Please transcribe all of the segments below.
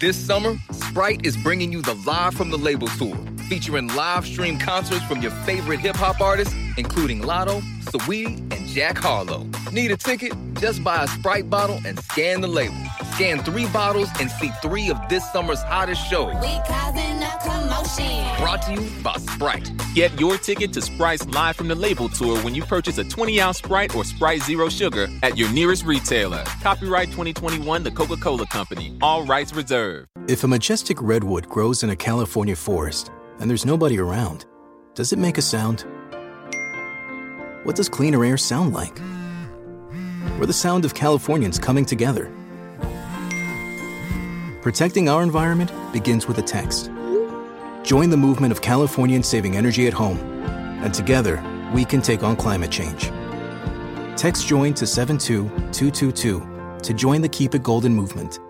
This summer, Sprite is bringing you the Live from the Label Tour, featuring live stream concerts from your favorite hip hop artists, including Lotto, Saweetie, and Jack Harlow. Need a ticket? Just buy a Sprite bottle and scan the label. Scan three bottles and see three of this summer's hottest shows. We causing a commotion. Brought to you by Sprite. Get your ticket to Sprite's Live from the Label tour when you purchase a 20 ounce Sprite or Sprite Zero Sugar at your nearest retailer. Copyright 2021 The Coca Cola Company. All rights reserved. If a majestic redwood grows in a California forest and there's nobody around, does it make a sound? What does cleaner air sound like? Or the sound of Californians coming together? Protecting our environment begins with a text. Join the movement of Californians saving energy at home, and together we can take on climate change. Text JOIN to 72222 to join the Keep It Golden movement.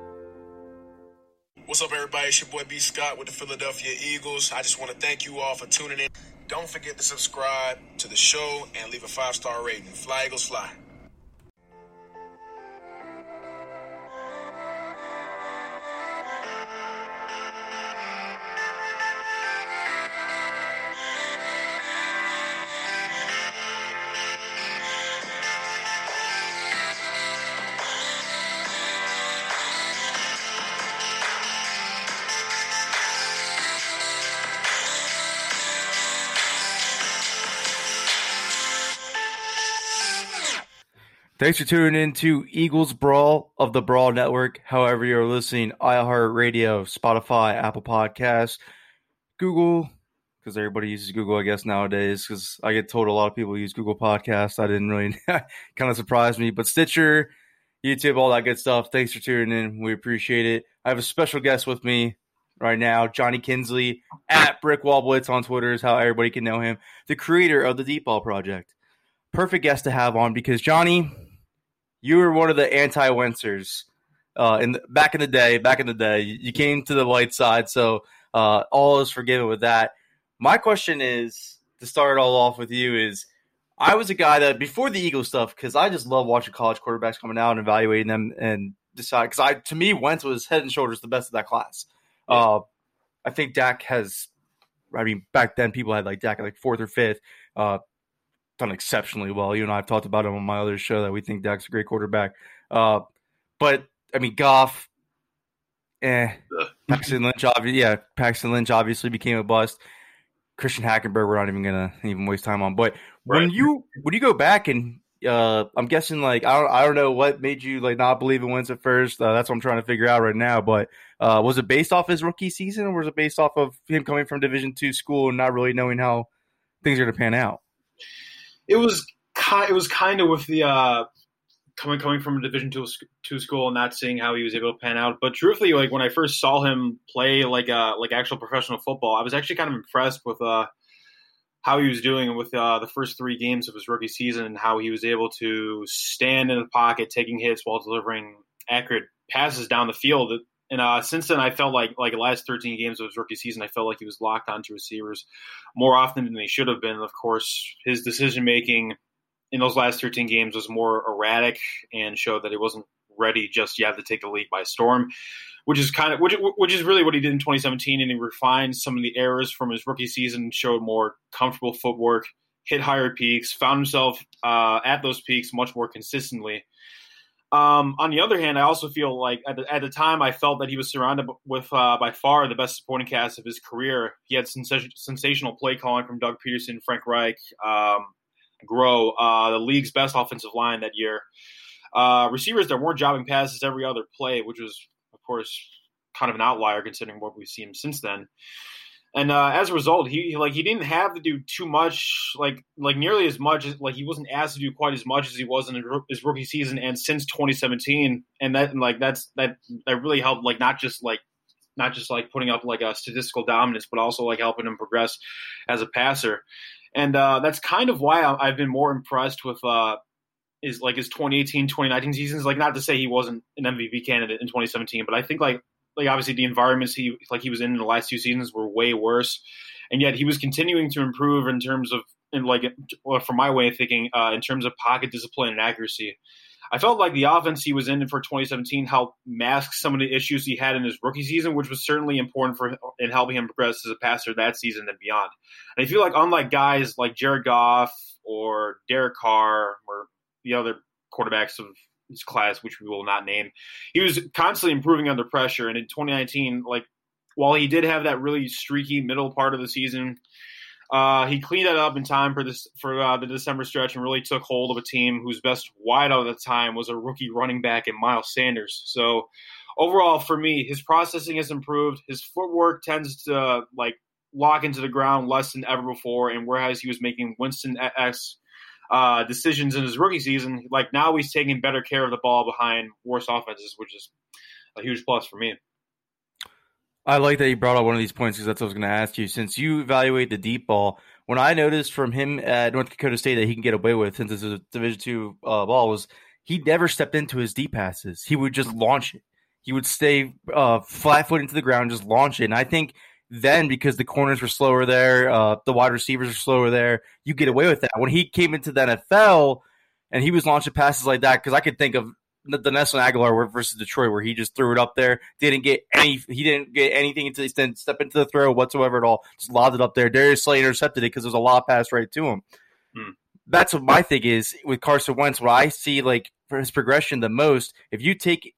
What's up, everybody? It's your boy B. Scott with the Philadelphia Eagles. I just want to thank you all for tuning in. Don't forget to subscribe to the show and leave a five star rating. Fly Eagles Fly. Thanks for tuning in to Eagles Brawl of the Brawl Network. However, you're listening, iHeartRadio, Spotify, Apple Podcasts, Google, because everybody uses Google, I guess, nowadays. Because I get told a lot of people use Google Podcasts. I didn't really kind of surprise me, but Stitcher, YouTube, all that good stuff. Thanks for tuning in. We appreciate it. I have a special guest with me right now, Johnny Kinsley at Brickwall Blitz on Twitter is how everybody can know him, the creator of the Deep Ball Project. Perfect guest to have on because Johnny, you were one of the anti-Wentzers uh, in the, back in the day. Back in the day, you came to the light side, so uh, all is forgiven with that. My question is to start it all off with you is. I was a guy that before the Eagles stuff because I just love watching college quarterbacks coming out and evaluating them and decide because I to me Wentz was head and shoulders the best of that class. Yeah. Uh, I think Dak has. I mean, back then people had like Dak at like fourth or fifth. Uh, done exceptionally well. You and I have talked about him on my other show that we think Dak's a great quarterback. Uh, but I mean, Goff, eh. Paxton Lynch, obviously, yeah, Paxton Lynch obviously became a bust. Christian Hackenberg, we're not even gonna even waste time on. But right. when you when you go back and uh, I'm guessing like I don't I don't know what made you like not believe in Wentz at first. Uh, that's what I'm trying to figure out right now. But uh, was it based off his rookie season, or was it based off of him coming from Division two school and not really knowing how things are going to pan out? It was kind. It was kind of with the uh, coming coming from a Division two two school and not seeing how he was able to pan out. But truthfully, like when I first saw him play like uh like actual professional football, I was actually kind of impressed with uh how he was doing with uh, the first three games of his rookie season and how he was able to stand in the pocket, taking hits while delivering accurate passes down the field. And uh, since then, I felt like like the last 13 games of his rookie season, I felt like he was locked onto receivers more often than he should have been. Of course, his decision making in those last 13 games was more erratic and showed that he wasn't ready just yet to take the league by storm which is kind of which, which is really what he did in 2017 and he refined some of the errors from his rookie season showed more comfortable footwork hit higher peaks found himself uh, at those peaks much more consistently um, on the other hand i also feel like at the, at the time i felt that he was surrounded with uh, by far the best supporting cast of his career he had sens- sensational play calling from doug pederson frank reich um, grow uh, the league's best offensive line that year uh, receivers that weren't jobbing passes every other play, which was of course, kind of an outlier considering what we've seen since then. And uh, as a result, he like he didn't have to do too much, like like nearly as much as like he wasn't asked to do quite as much as he was in his rookie season and since 2017. And that and like that's that that really helped like not just like not just like putting up like a statistical dominance, but also like helping him progress as a passer. And uh, that's kind of why I've been more impressed with uh, is like his 2018, 2019 seasons. Like not to say he wasn't an MVP candidate in 2017, but I think like like obviously the environments he like he was in in the last two seasons were way worse, and yet he was continuing to improve in terms of in like well, from my way of thinking uh, in terms of pocket discipline and accuracy. I felt like the offense he was in for 2017 helped mask some of the issues he had in his rookie season, which was certainly important for in helping him progress as a passer that season and beyond. And I feel like unlike guys like Jared Goff or Derek Carr or the other quarterbacks of his class, which we will not name, he was constantly improving under pressure. And in 2019, like while he did have that really streaky middle part of the season, uh, he cleaned that up in time for this for uh, the December stretch and really took hold of a team whose best wideout at the time was a rookie running back in Miles Sanders. So overall, for me, his processing has improved. His footwork tends to like lock into the ground less than ever before, and whereas he was making Winston X uh, decisions in his rookie season, like now he's taking better care of the ball behind worse offenses, which is a huge plus for me. I like that you brought up one of these points because that's what I was going to ask you. Since you evaluate the deep ball, when I noticed from him at North Dakota State that he can get away with since it's a Division two uh, ball was he never stepped into his deep passes. He would just launch it. He would stay uh, flat foot into the ground, just launch it. And I think then because the corners were slower there, uh, the wide receivers were slower there, you get away with that. When he came into the NFL and he was launching passes like that, because I could think of the Nelson Agholor versus Detroit, where he just threw it up there, didn't get any, he didn't get anything until he didn't step into the throw whatsoever at all, just lobbed it up there. Darius Slay intercepted it because there was a lot pass right to him. Hmm. That's what my thing is with Carson Wentz. What I see like for his progression the most, if you take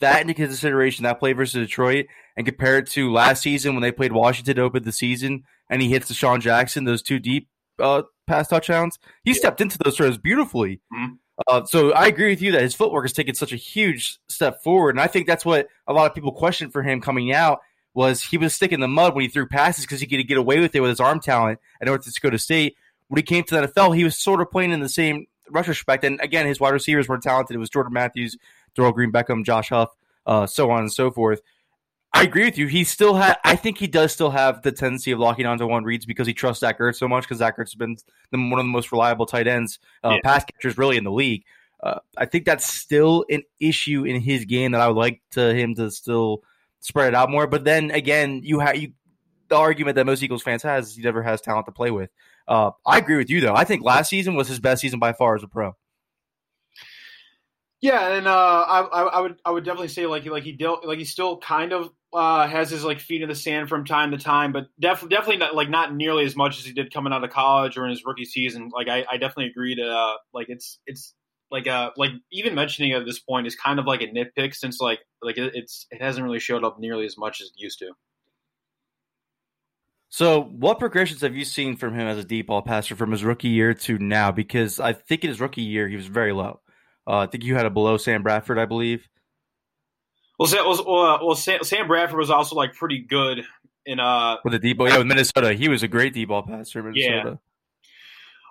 that into consideration, that play versus Detroit, and compare it to last season when they played Washington to open the season, and he hits DeSean Jackson those two deep uh, pass touchdowns, he yeah. stepped into those throws beautifully. Mm-hmm. Uh, so I agree with you that his footwork has taken such a huge step forward, and I think that's what a lot of people questioned for him coming out was he was sticking the mud when he threw passes because he could get away with it with his arm talent at North Dakota State. When he came to the NFL, he was sort of playing in the same retrospect, and again, his wide receivers were talented. It was Jordan Matthews, Dorial Green Beckham, Josh Huff, uh, so on and so forth. I agree with you. He still had. I think he does still have the tendency of locking onto one reads because he trusts Zach Ertz so much. Because Zach Ertz has been the, one of the most reliable tight ends, uh, yeah. pass catchers, really in the league. Uh, I think that's still an issue in his game that I would like to him to still spread it out more. But then again, you have you the argument that most Eagles fans has is he never has talent to play with. Uh, I agree with you though. I think last season was his best season by far as a pro. Yeah, and uh, I, I, would I would definitely say like like he dealt like he still kind of uh, has his like feet in the sand from time to time, but definitely definitely not like not nearly as much as he did coming out of college or in his rookie season. Like I, I definitely agree to uh, like it's it's like uh like even mentioning at this point is kind of like a nitpick since like like it, it's it hasn't really showed up nearly as much as it used to. So, what progressions have you seen from him as a deep ball passer from his rookie year to now? Because I think in his rookie year he was very low. Uh, I think you had a below Sam Bradford, I believe. Well, Sam, well, well Sam, Sam, Bradford was also like pretty good in uh with the deep ball. Yeah, with Minnesota, he was a great deep ball passer. Minnesota. Yeah.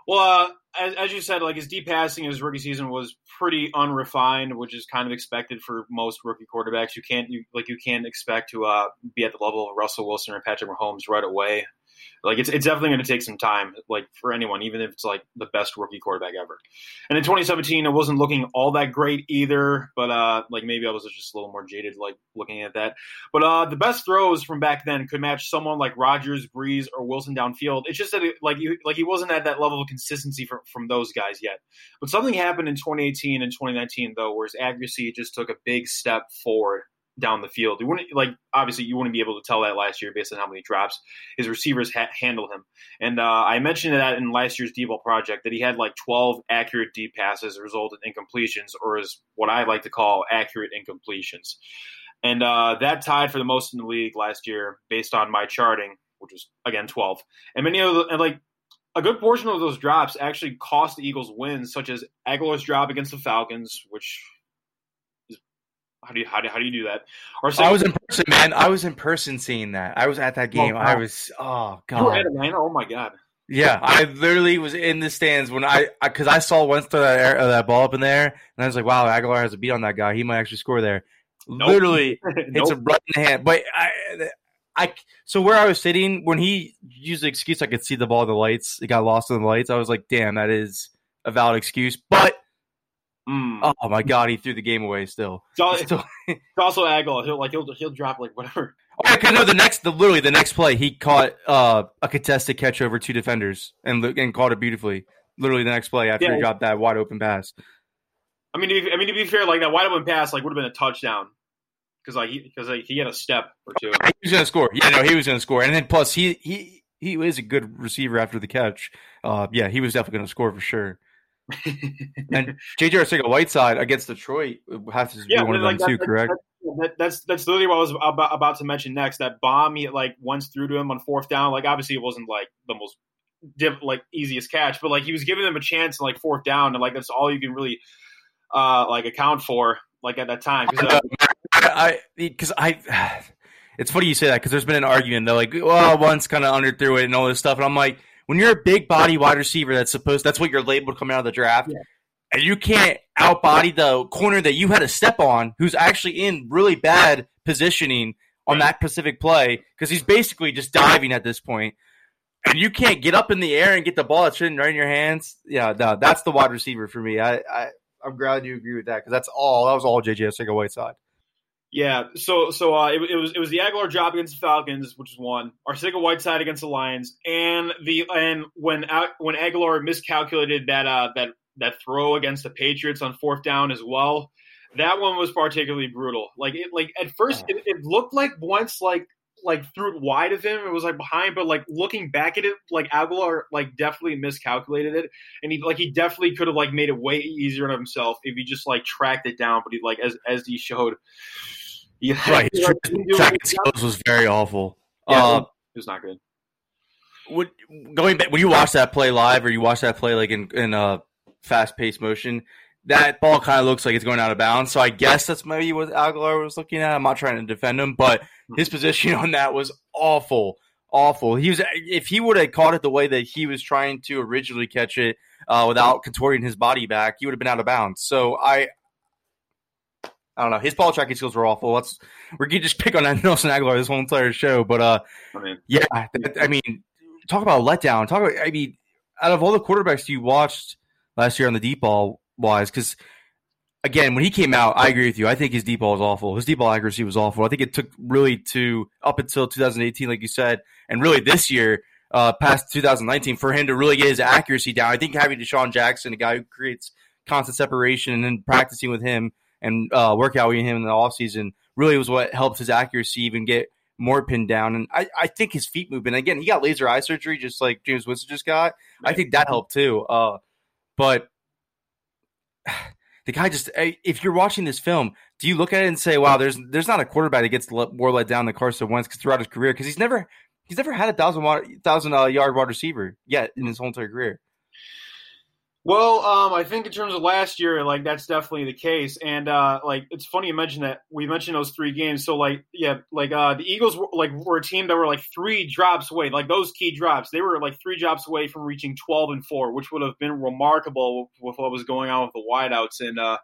Well, uh, as, as, you said, like his deep passing his rookie season was pretty unrefined, which is kind of expected for most rookie quarterbacks. You can't you, like you can't expect to uh, be at the level of Russell Wilson or Patrick Mahomes right away. Like it's it's definitely going to take some time, like for anyone, even if it's like the best rookie quarterback ever. And in 2017, it wasn't looking all that great either, but uh, like maybe I was just a little more jaded, like looking at that. But uh, the best throws from back then could match someone like Rodgers, Brees, or Wilson downfield. It's just that it, like you like he wasn't at that level of consistency from from those guys yet. But something happened in 2018 and 2019 though, where his accuracy just took a big step forward down the field. You wouldn't like obviously you wouldn't be able to tell that last year based on how many drops his receivers ha- handle him. And uh, I mentioned that in last year's deep ball project that he had like 12 accurate deep passes resulted in incompletions, or is what I like to call accurate incompletions. And uh, that tied for the most in the league last year based on my charting, which was again 12. And many of the and like a good portion of those drops actually cost the Eagles wins, such as Agholor's drop against the Falcons, which how do you how do, how do you do that? Or I was in person, man. I was in person seeing that. I was at that game. Oh, I was oh god. You were at it. Oh my god. Yeah, I literally was in the stands when I because I, I, saw Wentz throw that, air, that ball up in there, and I was like, "Wow, Agholor has a beat on that guy. He might actually score there." Nope. Literally it's Nope. him right in the hand. But I, I, so where I was sitting when he used the excuse, I could see the ball in the lights. It got lost in the lights. I was like, damn, that is a valid excuse. But Mm. oh my god, he threw the game away. Still, It's, Still- it's also Agholor. He'll like he'll he'll drop like whatever. Yeah, 'cause no, the next, the literally the next play, he caught uh, a contested catch over two defenders and and caught it beautifully. Literally the next play after Yeah. he got that wide open pass. I mean, to be, I mean to be fair, like that wide open pass like would have been a touchdown because like because like, he had a step or two. He was going to score. Yeah, no, he was going to score. And then plus he he he is a good receiver after the catch. Uh, yeah, he was definitely going to score for sure. And JJ Arcega Whiteside against Detroit has to be Yeah, one of them like, that- too, that- correct? That, that's that's literally what I was about, about to mention next. That bomb he like Wentz threw to him on fourth down. Like obviously it wasn't like the most like easiest catch, but like he was giving them a chance in like fourth down, and like that's all you can really uh like account for like at that time. 'Cause, uh, I because I, it's funny you say that because there's been an argument though, like well, Wentz kind of under underthrew it and all this stuff, and I'm like, when you're a big body wide receiver, that's supposed that's what you're labeled coming out of the draft, and you can't outbody the corner that you had to step on, who's actually in really bad positioning on that specific play because he's basically just diving at this. And you can't get up in the air and get the ball that's sitting right in your hands. Yeah, no, that's the wide receiver for me. I, I I'm glad you agree with that because that's all. That was all JJ Arcega Whiteside. Yeah, so so uh, it, it was it was the Agholor job against the Falcons, which is one. Arcega Whiteside against the Lions, and the and when when Agholor miscalculated that uh that that throw against the Patriots on fourth down as well, that one was particularly brutal. Like it like at first it, it looked like Wentz like like threw it wide of him, it was like behind, but like looking back at it, like Agholor like definitely miscalculated it, and he like he definitely could have like made it way easier on himself if he just like tracked it down, but he like as as he showed. Yeah, Right, his Like, tra- he didn't do tracking skills was very awful. Yeah, Uh, it was not good. would, going back when you watch that play live or you watch that play like in in a fast paced motion, that ball kind of looks like it's going out of bounds. So I guess that's maybe what Agholor was looking at. I'm not trying to defend him, but his position on that was awful, awful. He was if he would have caught it the way that he was trying to originally catch it uh, without contorting his body back, he would have been out of bounds. So I. I don't know. His ball tracking skills were awful. Let's we can just pick on Nelson Agholor this whole entire show, but uh, I mean, yeah, that- I mean, talk about a letdown. Talk about, I mean, out of all the quarterbacks you watched last year on the deep ball wise, because again, when he came out, I agree with you. I think his deep ball was awful. His deep ball accuracy was awful. I think it took really to up until 2018, like you said, and really this year, uh, past 2019, for him to really get his accuracy down. I think having DeSean Jackson, a guy who creates constant separation, and then practicing with him and uh, working out with him in the offseason really was what helped his accuracy even get more pinned down. And I, I think his feet movement, again, he got laser eye surgery just like Jameis Winston just got. I think that helped too. Uh, but the guy just, eh, if you're watching this film, do you look at it and say, wow, there's there's not a quarterback that gets let, more let down than Carson Wentz throughout his career? Because he's never. He's never had a thousand uh, yard wide receiver yet in his whole entire career. Well, um, I think in terms of last year, like that's definitely the case, and uh, like it's funny you mentioned that. We mentioned those three games, so like yeah, like uh, the Eagles were, like were a team that were like three drops away, like those key drops. They were like three drops away from reaching twelve and four, which would have been remarkable with what was going on with the wideouts. And uh,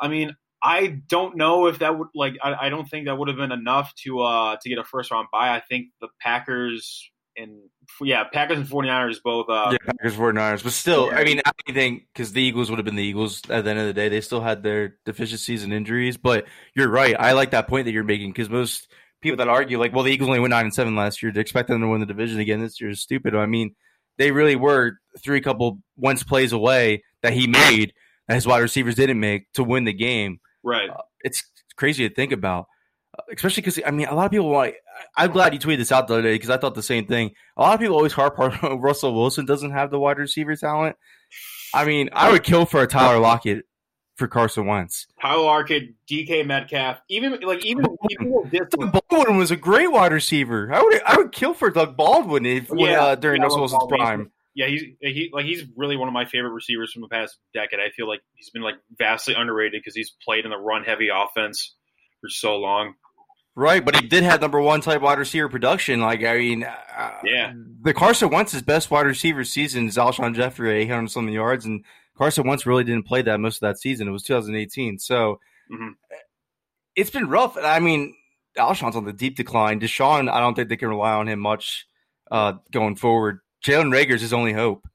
I mean, I don't know if that would like I, I don't think that would have been enough to uh to get a first round bye. I think the Packers and yeah, Packers and 49ers both uh yeah, Packers 49ers. But still, I mean, I think because the Eagles would have been the Eagles at the end of the day. They still had their deficiencies and injuries. But you're right. I like that point that you're making because most people that argue, like, well, the Eagles only went 9 and 7 last year. To expect them to win the division again this year is stupid. I mean, they really were three couple Wentz plays away that he made that his wide receivers didn't make to win the game. right. It's crazy to think about. Uh, Especially because I mean, a lot of people like. I'm glad you tweeted this out the other day because I thought the same thing. A lot of people always harp on Russell Wilson doesn't have the wide receiver talent. I mean, I would kill for a Tyler Lockett for Carson Wentz. Tyler Arkin, DK Metcalf, even like even even Doug Baldwin was a great wide receiver. I would I would kill for Doug Baldwin if Yeah, uh, during yeah, Russell Wilson's Baldwin. prime. yeah, he's he like he's really one of my favorite receivers from the past decade. I feel like he's been like vastly underrated because he's played in the run heavy offense for so long. Right, but he did have number one type wide receiver production. Like I mean, uh, Yeah. the Carson Wentz's best wide receiver season is Alshon Jeffery, eight hundred something yards, and Carson Wentz really didn't play that most of that season. It was 2018, so Mhm. it's been rough. I mean, Alshon's on the deep decline. DeSean, I don't think they can rely on him much uh, going forward. Jalen Reagor's his only hope.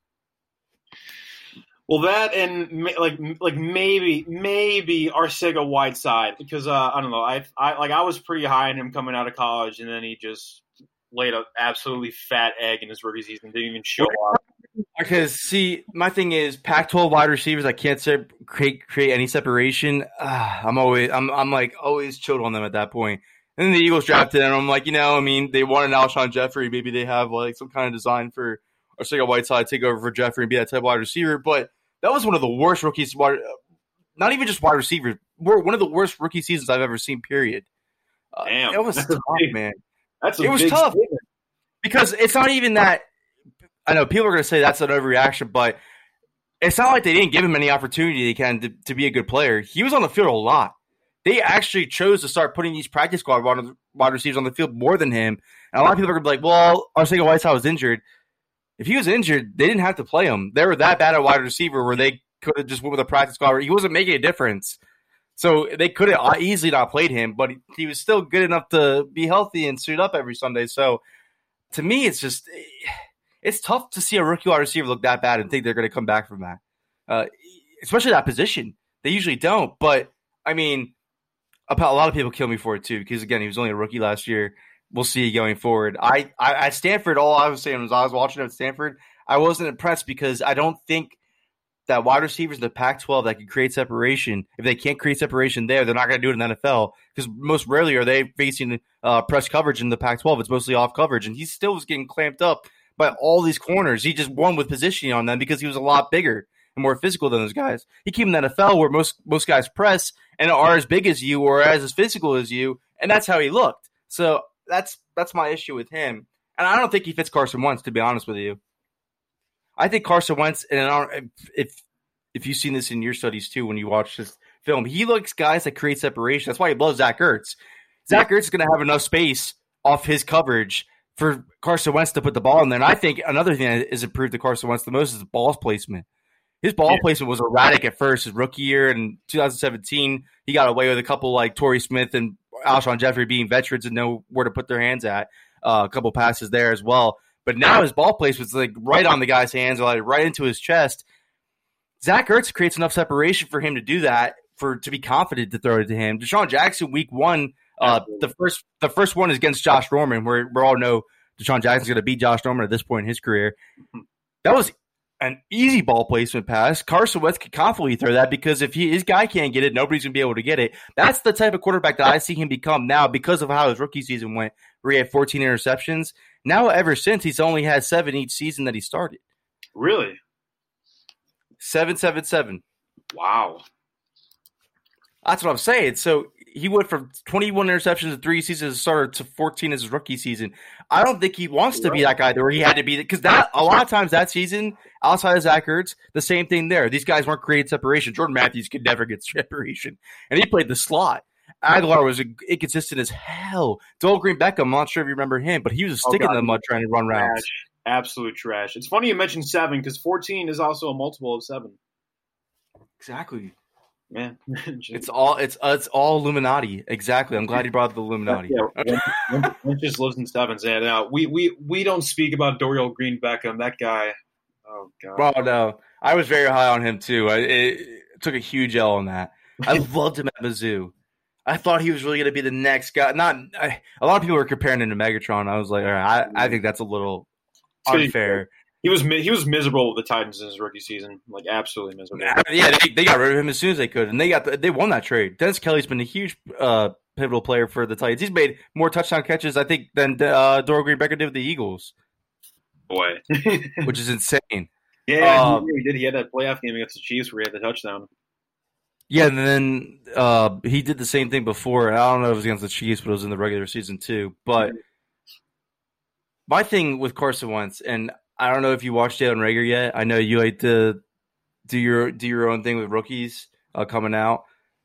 Well, that and like like maybe maybe Arcega Whiteside because uh, I don't know I I like I was pretty high on him coming out of college and then he just laid an absolutely fat egg in his rookie season didn't even show up. Because see, my thing is Pac-12 wide receivers. I can't se- create create any separation. Uh, I'm always I'm I'm like always chilled on them at that point. And then the Eagles drafted, and I'm like, you know, I mean, they want an Alshon Jeffery. Maybe they have like some kind of design for Arcega Whiteside take over for Jeffery and be that type of wide receiver. But that was one of the worst rookies. Not even just wide receiver. One of the worst rookie seasons I've ever seen. Period. Uh, Damn, it was tough, big, man. That's it was tough statement. because it's not even that. I know people are going to say that's an overreaction, but it's not like they didn't give him any opportunity they can to, to be a good player. He was on the field a lot they actually chose to start putting these practice squad wide receivers on the field more than him. And a lot of people are going to be like, well, Arcega Whiteside was injured. If he was injured, they didn't have to play him. They were that bad at wide receiver where they could have just went with a practice squad. He wasn't making a difference. So they could have easily not played him, but he was still good enough to be healthy and suit up every Sunday. So to me, it's just it's tough to see a rookie wide receiver look that bad and think they're going to come back from that, uh, especially that position. They usually don't. But I mean, a lot of people kill me for it too because again he was only a rookie last year. We'll see going forward. I, I at Stanford, all I was saying was I was watching at Stanford. I wasn't impressed because I don't think that wide receivers in the Pac-12 that can create separation. If they can't create separation there, they're not going to do it in the NFL because most rarely are they facing uh, press coverage in the Pac-12. It's mostly off coverage, and he still was getting clamped up by all these corners. He just won with positioning on them because he was a lot bigger and more physical than those guys. He came in the NFL where most most guys press and are as big as you or as, as physical as you, and that's how he looked. So that's that's my issue with him. And I don't think he fits Carson Wentz, to be honest with you. I think Carson Wentz, and if if you've seen this in your studies too, when you watch this film, he looks guys that create separation. That's why he loves Zach Ertz. Zach Ertz is going to have enough space off his coverage for Carson Wentz to put the ball in there. And I think another thing that has improved to Carson Wentz the most is the ball placement. His ball yeah. placement was erratic at first. His rookie year in 2017, he got away with a couple like Torrey Smith and Alshon Jeffery being veterans and know where to put their hands at. Uh, a couple passes there as well. But now his ball placement's like right on the guy's hands, or like right into his chest. Zach Ertz creates enough separation for him to do that, for to be confident to throw it to him. DeSean Jackson, week one, uh, the first the first one is against Josh Norman, where we all know DeSean Jackson's going to beat Josh Norman at this point in his career. That was an easy ball placement pass. Carson Wentz could confidently throw that because if he, his guy can't get it, nobody's gonna be able to get it. That's the type of quarterback that I see him become now because of how his rookie season went, where he had 14 interceptions. Now, ever since, he's only had seven each season that he started. Really? Seven, seven, seven. Wow. That's what I'm saying. So he went from 21 interceptions in three seasons as a starter to 14 as his rookie season. I don't think he wants to be that guy where he had to be because that a lot of times that season outside of Zach Ertz, the same thing there. These guys weren't creating separation. Jordan Matthews could never get separation, and he played the slot. Agholor was inconsistent as hell. Dorial Green Beckham, I'm not sure if you remember him, but he was oh, sticking oh, in the mud trying to run trash. routes. Absolute trash. It's funny you mentioned seven because 14 is also a multiple of seven. Exactly man. it's all it's uh, it's all Illuminati. Exactly. I'm glad you brought the Illuminati. yeah, Wentz just lives in sevens. And uh, we we we don't speak about Dorial Green Beckham. That guy. Oh god. Oh no, I was very high on him too. I, it, it took a huge L on that. I loved him at Mizzou. I thought he was really going to be the next guy. Not I, a lot of people were comparing him to Megatron. I was like, all right, I, I think that's a little unfair. He was he was miserable with the Titans in his rookie season, like absolutely miserable. Yeah, they, they got rid of him as soon as they could, and they got the, they won that trade. Dennis Kelly's been a huge uh, pivotal player for the Titans. He's made more touchdown catches, I think, than uh, Dorial Green Beckham did with the Eagles. Boy, which is insane. Yeah, um, he did. He had that playoff game against the Chiefs where he had the touchdown. Yeah, and then uh, he did the same thing before. I don't know if it was against the Chiefs, but it was in the regular season too. But mm-hmm. my thing with Carson Wentz, and I don't know if you watched Jalen Reagor yet. I know you like to do your do your own thing with rookies uh, coming out.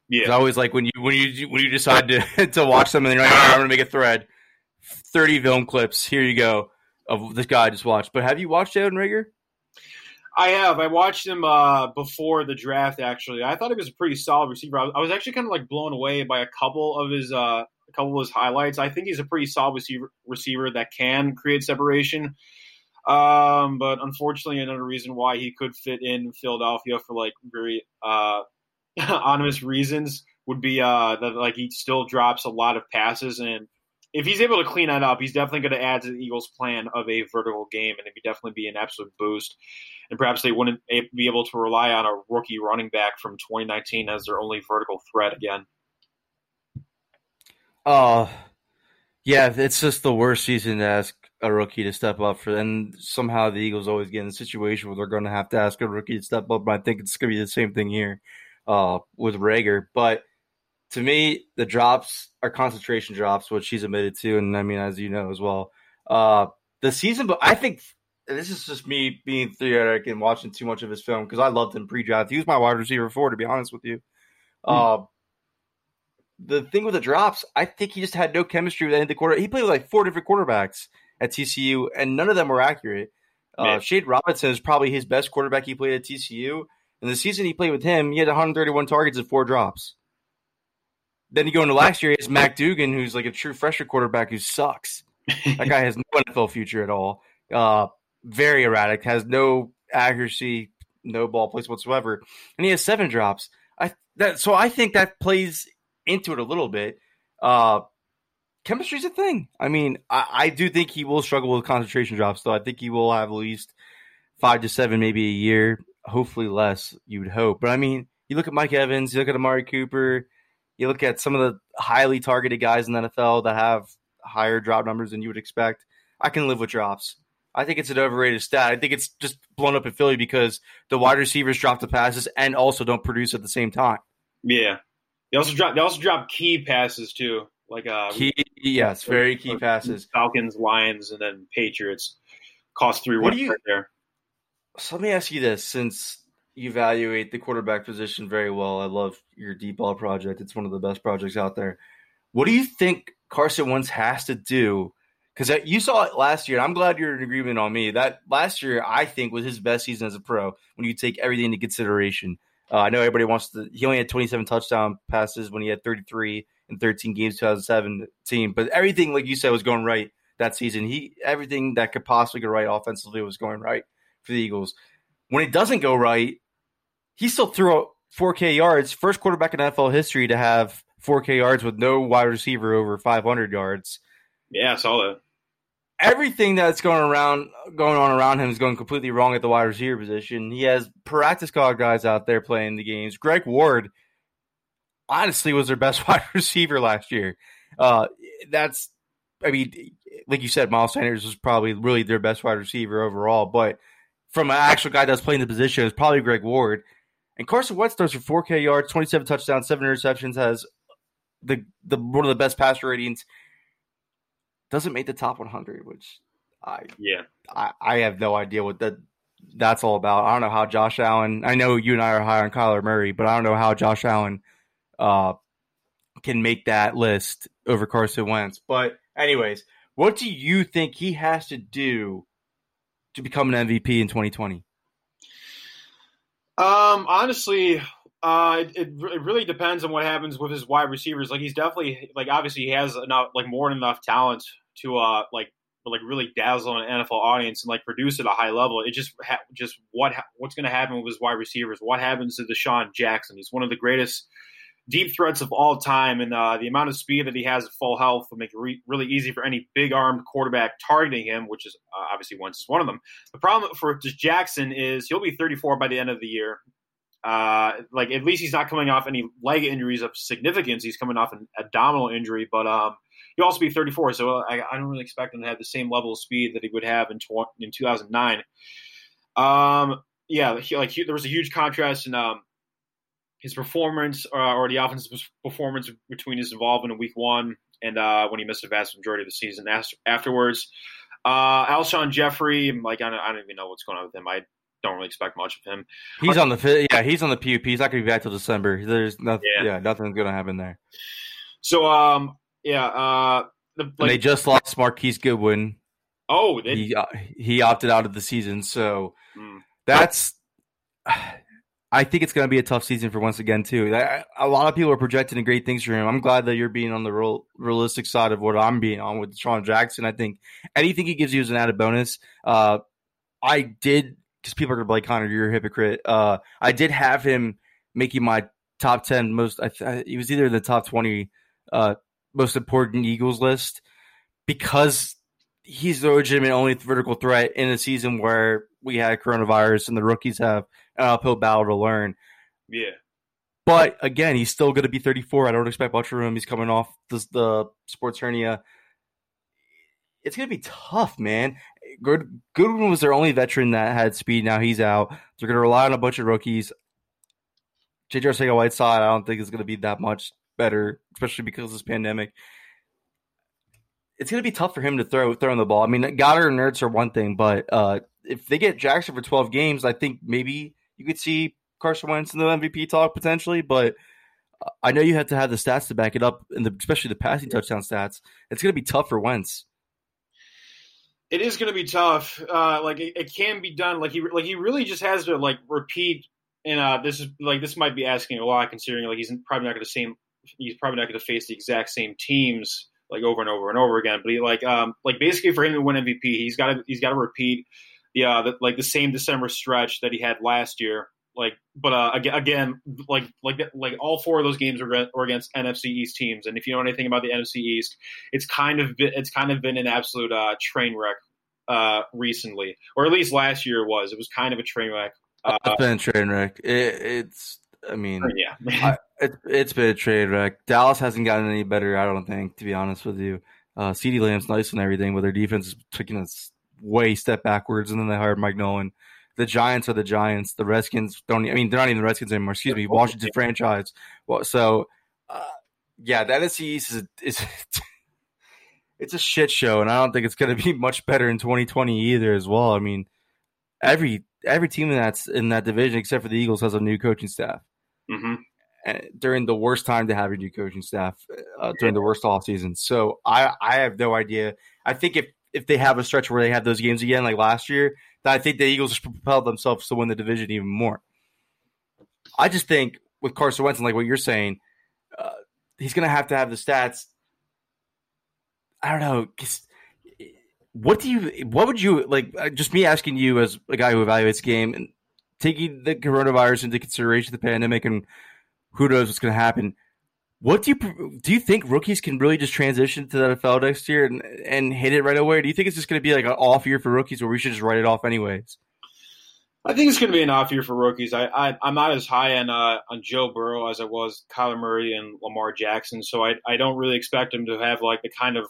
Yeah, I always like when you when you when you decide to to watch them and you're like, right, I'm gonna make a thread. Thirty film clips. Here you go of this guy I just watched. But have you watched Jalen Reagor? I have. I watched him uh, before the draft. Actually, I thought he was a pretty solid receiver. I was, I was actually kind of like blown away by a couple of his uh, a couple of his highlights. I think he's a pretty solid receiver receiver that can create separation. Um, but unfortunately, another reason why he could fit in Philadelphia for like very uh, anonymous reasons would be uh, that like he still drops a lot of passes, and if he's able to clean that up, he's definitely going to add to the Eagles' plan of a vertical game, and it would definitely be an absolute boost. And perhaps they wouldn't be able to rely on a rookie running back from 2019 as their only vertical threat again. Uh yeah, it's just the worst season to ask a rookie to step up for. And somehow the Eagles always get in a situation where they're going to have to ask a rookie to step up. But I think it's going to be the same thing here uh, with Reagor. But to me, the drops are concentration drops, which he's admitted to, and I mean, as you know as well. Uh, the season, but I think this is just me being theoretic and watching too much of his film because I loved him pre-draft. He was my wide receiver four, to be honest with you. Mm. Uh, the thing with the drops, I think he just had no chemistry with any of the quarter. He played with like four different quarterbacks at TCU, and none of them were accurate. Uh, Shawn Robinson is probably his best quarterback he played at TCU. And the season he played with him, he had 131 targets and four drops. Then you go into last year, it's Max Duggan, who's like a true freshman quarterback who sucks. that guy has no NFL future at all. Uh, very erratic, has no accuracy, no ball place whatsoever, and he has seven drops. I that so I think that plays into it a little bit. Uh, chemistry's a thing. I mean, I, I, do think he will struggle with concentration drops, though. I think he will have at least five to seven, maybe a year, hopefully less, you would hope. But I mean, you look at Mike Evans, you look at Amari Cooper, you look at some of the highly targeted guys in the NFL that have higher drop numbers than you would expect. I can live with drops. I think it's an overrated stat. I think it's just blown up in Philly because the wide receivers drop the passes and also don't produce at the same time. Yeah, they also drop. They also drop key passes too, like uh, key. Yes, very key passes. Falcons, Lions, and then Patriots cost three. What do you right there? So let me ask you this: since you evaluate the quarterback position very well. I love your deep ball project. It's one of the best projects out there. What do you think Carson Wentz has to do? Because you saw it last year. I'm glad you're in agreement on me. That last year, I think, was his best season as a pro when you take everything into consideration. Uh, I know everybody wants to. He only had 27 touchdown passes when he had 33 in 13 games 2017. But everything, like you said, was going right that season. He everything that could possibly go right offensively was going right for the Eagles. When it doesn't go right, he still threw out 4K yards. First quarterback in NFL history to have 4K yards with no wide receiver over 500 yards. Yeah, I saw that. Everything that's going around, going on around him is going completely wrong at the wide receiver position. He has practice squad guys out there playing the games. Greg Ward, honestly, was their best wide receiver last year. Uh, that's, I mean, like you said, Miles Sanders was probably really their best wide receiver overall. But from an actual guy that's playing the position, it's probably Greg Ward. And Carson Wentz throws for 4K yards, 27 touchdowns, seven interceptions, has the the one of the best passer ratings. Doesn't make the top 100, which I yeah I, I have no idea what that that's all about. I don't know how Josh Allen. I know you and I are high on Kyler Murray, but I don't know how Josh Allen uh, can make that list over Carson Wentz. But anyways, what do you think he has to do to become an MVP in 2020? Um, honestly, uh, it, it really depends on what happens with his wide receivers. Like he's definitely like obviously he has enough like more than enough talent to uh like like really dazzle an NFL audience and like produce at a high level. It just ha- just what ha- what's going to happen with his wide receivers? What happens to DeSean Jackson? He's one of the greatest deep threats of all time, and uh, the amount of speed that he has at full health will make it re- really easy for any big armed quarterback targeting him, which is uh, obviously Wentz is one of them. The problem for Jackson is he'll be 34 by the end of the year. Uh, like at least he's not coming off any leg injuries of significance. He's coming off an abdominal injury, but um, he'll also be 34. So I, I, don't really expect him to have the same level of speed that he would have in tw- in 2009. Um, yeah, he, like he, there was a huge contrast in um, his performance uh, or the offensive performance between his involvement in week one and uh, when he missed a vast majority of the season afterwards. Uh, Alshon Jeffery, like I don't, I don't, even know what's going on with him. I don't really expect much of him. He's on the yeah, he's on the PUP. He's not going to be back till December. There's nothing. Yeah, yeah nothing's going to happen there. So um, yeah, uh, the, like, they just lost Marquise Goodwin. Oh, they, he uh, he opted out of the season, so. Mm That's. I think it's going to be a tough season for Wentz again too. I, a lot of people are projecting great things for him. I'm glad that you're being on the real, realistic side of what I'm being on with Sean Jackson. I think anything he gives you is an added bonus. Uh, I did because people are going to be like Connor, you're a hypocrite. Uh, I did have him making my top ten most. I, he was either in the top twenty uh, most important Eagles list because he's the legitimate only vertical threat in a season where we had coronavirus and the rookies have uphill battle to learn. Yeah. But again, he's still going to be 34. I don't expect much from him. He's coming off the, the sports hernia. It's going to be tough, man. Good Goodwin was their only veteran that had speed. Now he's out. They're going to rely on a bunch of rookies. JJ Arcega-Whiteside, I don't think is going to be that much better, especially because of this pandemic it's going to be tough for him to throw throwing the ball. I mean, Goedert and Ertz are one thing, but uh, if they get Jackson for 12 games, I think maybe you could see Carson Wentz in the MVP talk potentially. But I know you have to have the stats to back it up, and especially the passing touchdown stats. It's going to be tough for Wentz. It is going to be tough. Uh, like it, it, can be done. Like he like he really just has to like repeat. And uh, this is like this might be asking a lot, considering like he's probably not going to same. He's probably not going to face the exact same teams like over and over and over again. But he, like um like basically for him to win MVP, he's got to he's got to repeat the like the same December stretch that he had last year. Like, but uh, again, like like like all four of those games were, were against NFC East teams, and if you know anything about the NFC East, it's kind of been, it's kind of been an absolute uh, train wreck uh, recently, or at least last year it was. It was kind of a train wreck. Uh, it's been a train wreck. It, it's I mean, yeah, I, it, it's been a train wreck. Dallas hasn't gotten any better, I don't think, to be honest with you. Uh, CeeDee Lamb's nice and everything, but their defense is taking a way step backwards, and then they hired Mike Nolan. The Giants are the Giants. The Redskins don't. I mean, they're not even the Redskins anymore. Excuse me, Washington franchise. Well, so uh, yeah, that is is is it's a shit show, and I don't think it's going to be much better in 2020 either. As well, I mean, every every team that's in that division except for the Eagles has a new coaching staff. Mm-hmm. During the worst time to have a new coaching staff uh, during the worst off season. So I I have no idea. I think if if they have a stretch where they have those games again like last year, that I think the Eagles propel themselves to win the division even more. I just think with Carson Wentz and like what you're saying, uh, he's going to have to have the stats. I don't know. What do you? What would you like? Uh, just me asking you as a guy who evaluates game and taking the coronavirus into consideration, the pandemic, and who knows what's going to happen. What do you do? You think rookies can really just transition to the NFL next year and and hit it right away? Do you think it's just going to be like an off year for rookies, where we should just write it off anyways? I think it's going to be an off year for rookies. I, I am not as high on uh, on Joe Burrow as I was Kyler Murray and Lamar Jackson, so I I don't really expect him to have like the kind of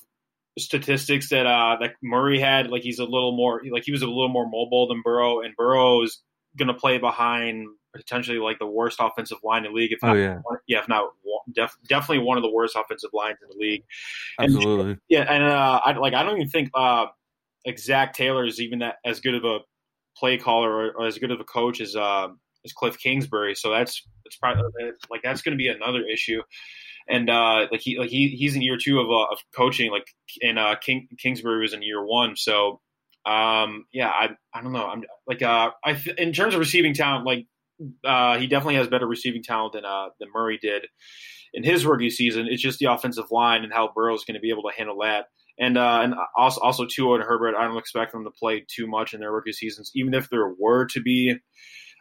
statistics that uh that Murray had. Like he's a little more like he was a little more mobile than Burrow, and Burrow is going to play behind potentially like the worst offensive line in the league. If oh, not, oh, yeah. yeah, if not def, definitely one of the worst offensive lines in the league. And, Absolutely. Yeah, and uh, I like I don't even think uh, like Zac Taylor is even that as good of a play caller or, or as good of a coach as uh, as Cliff Kingsbury. So that's it's probably like that's going to be another issue. And uh, like he like he he's in year two of, uh, of coaching, like and uh, King, Kingsbury was in year one. So um, yeah, I I don't know. I'm like uh, I in terms of receiving talent, like uh, he definitely has better receiving talent than uh, than Murray did in his rookie season. It's just the offensive line and how Burrow's going to be able to handle that. And uh, and also also Tua and Herbert, I don't expect them to play too much in their rookie seasons, even if there were to be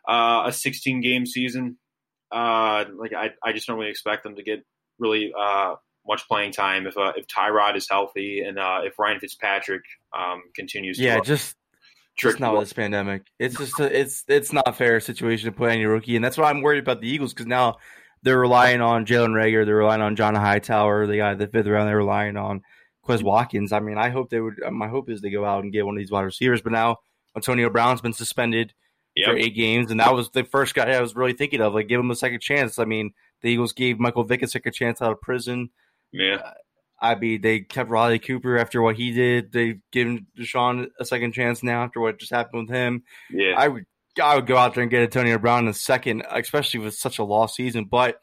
uh, a 16 game season. Uh, like I, I just don't really expect them to get really uh, much playing time if uh, if Tyrod is healthy and uh, if Ryan Fitzpatrick um, continues. Yeah, to just just not with this pandemic. It's just a, it's it's not a fair situation to put any rookie, and that's why I'm worried about the Eagles because now they're relying on Jalen Reagor, they're relying on John Hightower, the guy the fifth round, they're relying on Quez Watkins. I mean, I hope they would. My hope is they go out and get one of these wide receivers, but now Antonio Brown's been suspended yep. for eight games, and that was the first guy I was really thinking of. Like, give him a second chance. I mean, the Eagles gave Michael Vick a second chance out of prison. Yeah. Uh, I mean, they kept Riley Cooper after what he did. They given DeSean a second chance now after what just happened with him. Yeah, I would I would go out there and get Antonio Brown in a second, especially with such a lost season. But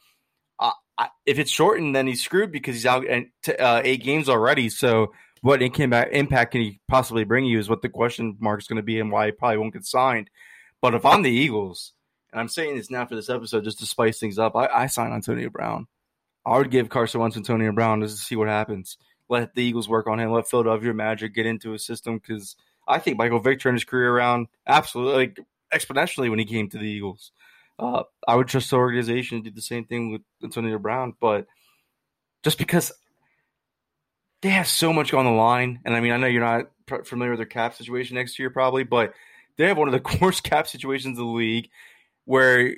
uh, I, if it's shortened, then he's screwed because he's out t- uh, eight games already. So what impact can he possibly bring you is what the question mark is going to be, and why he probably won't get signed. But if I'm the Eagles, and I'm saying this now for this episode just to spice things up, I, I sign Antonio Brown. I would give Carson Wentz Antonio Brown just to see what happens. Let the Eagles work on him. Let Philadelphia Magic get into his system because I think Michael Vick turned his career around absolutely like exponentially when he came to the Eagles. Uh, I would trust the organization to do the same thing with Antonio Brown, but just because they have so much on the line, and I mean, I know you're not familiar with their cap situation next year, probably, but they have one of the worst cap situations in the league, where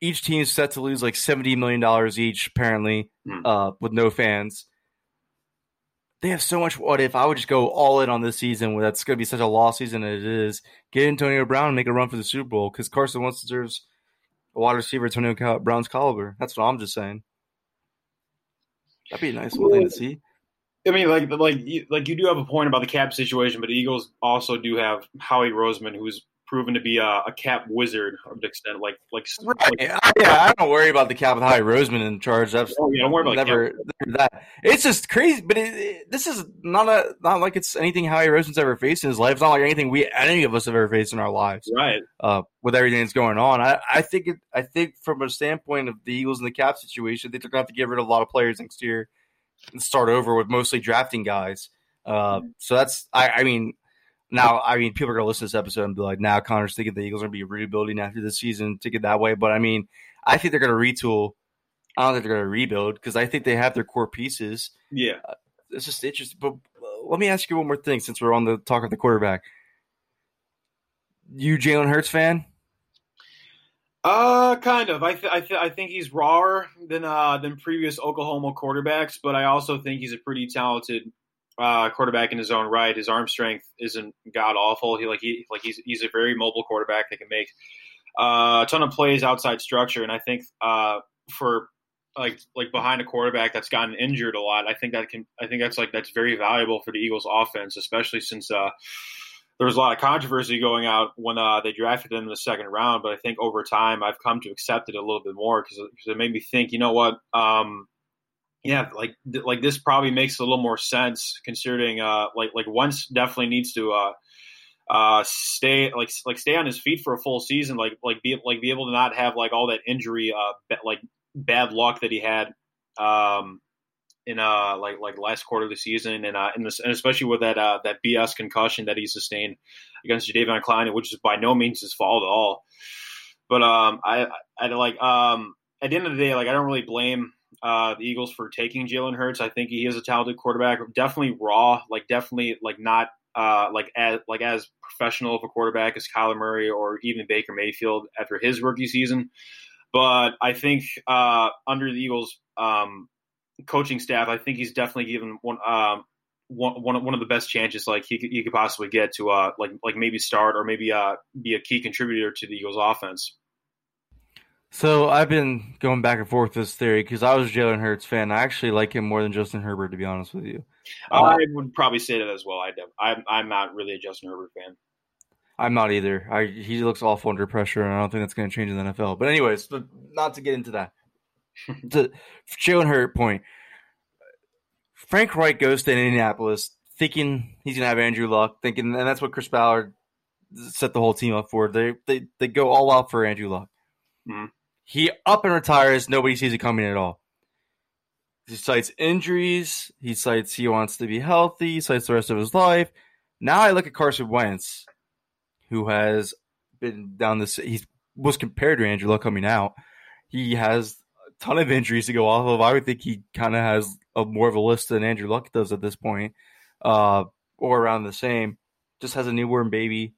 each team is set to lose like seventy million dollars each, apparently, mm. uh, with no fans. They have so much. What if I would just go all in on this season? Where that's going to be such a lost season as it is. Get Antonio Brown and make a run for the Super Bowl because Carson Wentz deserves a wide receiver Antonio Brown's caliber. That's what I'm just saying. That'd be a nice little thing to see. I mean, like, like, like you do have a point about the cap situation, but the Eagles also do have Howie Roseman, who's proven to be a, a cap wizard of the extent. Like, like, right. like yeah, I don't worry about the cap with Howie Roseman in charge. That's oh, yeah, don't worry about never, never that. It's just crazy, but it, it, this is not a not like it's anything Howie Roseman's ever faced in his life. It's not like anything we any of us have ever faced in our lives. Right. Uh, with everything that's going on, I, I think it, I think from a standpoint of the Eagles and the cap situation, they're going to have to get rid of a lot of players next year and start over with mostly drafting guys. Uh, so that's I, I mean now, I mean, people are going to listen to this episode and be like, now Connor's thinking the Eagles are going to be rebuilding after this season to get that way. But I mean, I think they're going to retool. I don't think they're going to rebuild because I think they have their core pieces. Yeah. Uh, it's just interesting. But uh, let me ask you one more thing since we're on the talk of the quarterback. You Jalen Hurts fan? Uh, kind of. I th- I, th- I think he's rawer than uh than previous Oklahoma quarterbacks, but I also think he's a pretty talented uh, quarterback in his own right. His arm strength isn't god awful. He like he like he's he's a very mobile quarterback that can make uh, a ton of plays outside structure. And I think uh, for like like behind a quarterback that's gotten injured a lot, I think that can I think that's like that's very valuable for the Eagles offense, especially since uh, there was a lot of controversy going out when uh, they drafted him in the second round. But I think over time I've come to accept it a little bit more because it made me think, you know what. Um, yeah, like like this probably makes a little more sense considering uh like like Wentz definitely needs to uh uh stay like like stay on his feet for a full season like like be like be able to not have like all that injury uh like bad luck that he had um in uh like like last quarter of the season and uh and, this, and especially with that uh that BS concussion that he sustained against Jadeveon Clowney which is by no means his fault at all. But um I I like um at the end of the day like I don't really blame uh, the Eagles for taking Jalen Hurts. I think he is a talented quarterback. Definitely raw, like definitely like not uh, like as like as professional of a quarterback as Kyler Murray or even Baker Mayfield after his rookie season. But I think uh, under the Eagles um, coaching staff, I think he's definitely given one. Um, one, one, one of the best chances like he could, he could possibly get to uh like like maybe start or maybe uh be a key contributor to the Eagles offense. So I've been going back and forth with this theory because I was a Jalen Hurts fan. I actually like him more than Justin Herbert, to be honest with you. Uh, I would probably say that as well. I I'm I'm not really a Justin Herbert fan. I'm not either. I, he looks awful under pressure, and I don't think that's going to change in the NFL. But anyways, but not to get into that. to Jalen Hurt point, Frank Reich goes to Indianapolis thinking he's going to have Andrew Luck, thinking, and that's what Chris Ballard set the whole team up for. They they they go all out for Andrew Luck. Mm-hmm. He up and retires. Nobody sees it coming at all. He cites injuries. He cites he wants to be healthy. He cites the rest of his life. Now I look at Carson Wentz, who has been down this. He was compared to Andrew Luck coming out. He has a ton of injuries to go off of. I would think he kind of has a more of a list than Andrew Luck does at this point, uh, or around the same. Just has a newborn baby.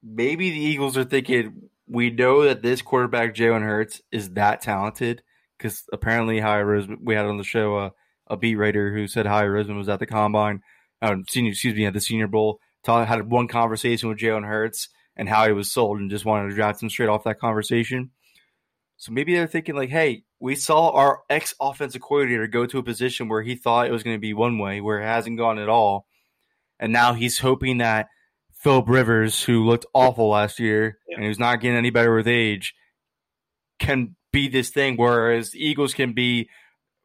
Maybe the Eagles are thinking we know that this quarterback Jalen Hurts is that talented because apparently Howie Roseman, we had on the show uh, a beat writer who said Howie Roseman was at the combine, uh, senior, excuse me, at the Senior Bowl. Talk, had one conversation with Jalen Hurts and how he was sold, and just wanted to draft him straight off that conversation. So maybe they're thinking like, hey, we saw our ex offensive coordinator go to a position where he thought it was going to be one way, where it hasn't gone at all, and now he's hoping that Philip Rivers, who looked awful last year yeah. and who's not getting any better with age, can be this thing. Whereas the Eagles can be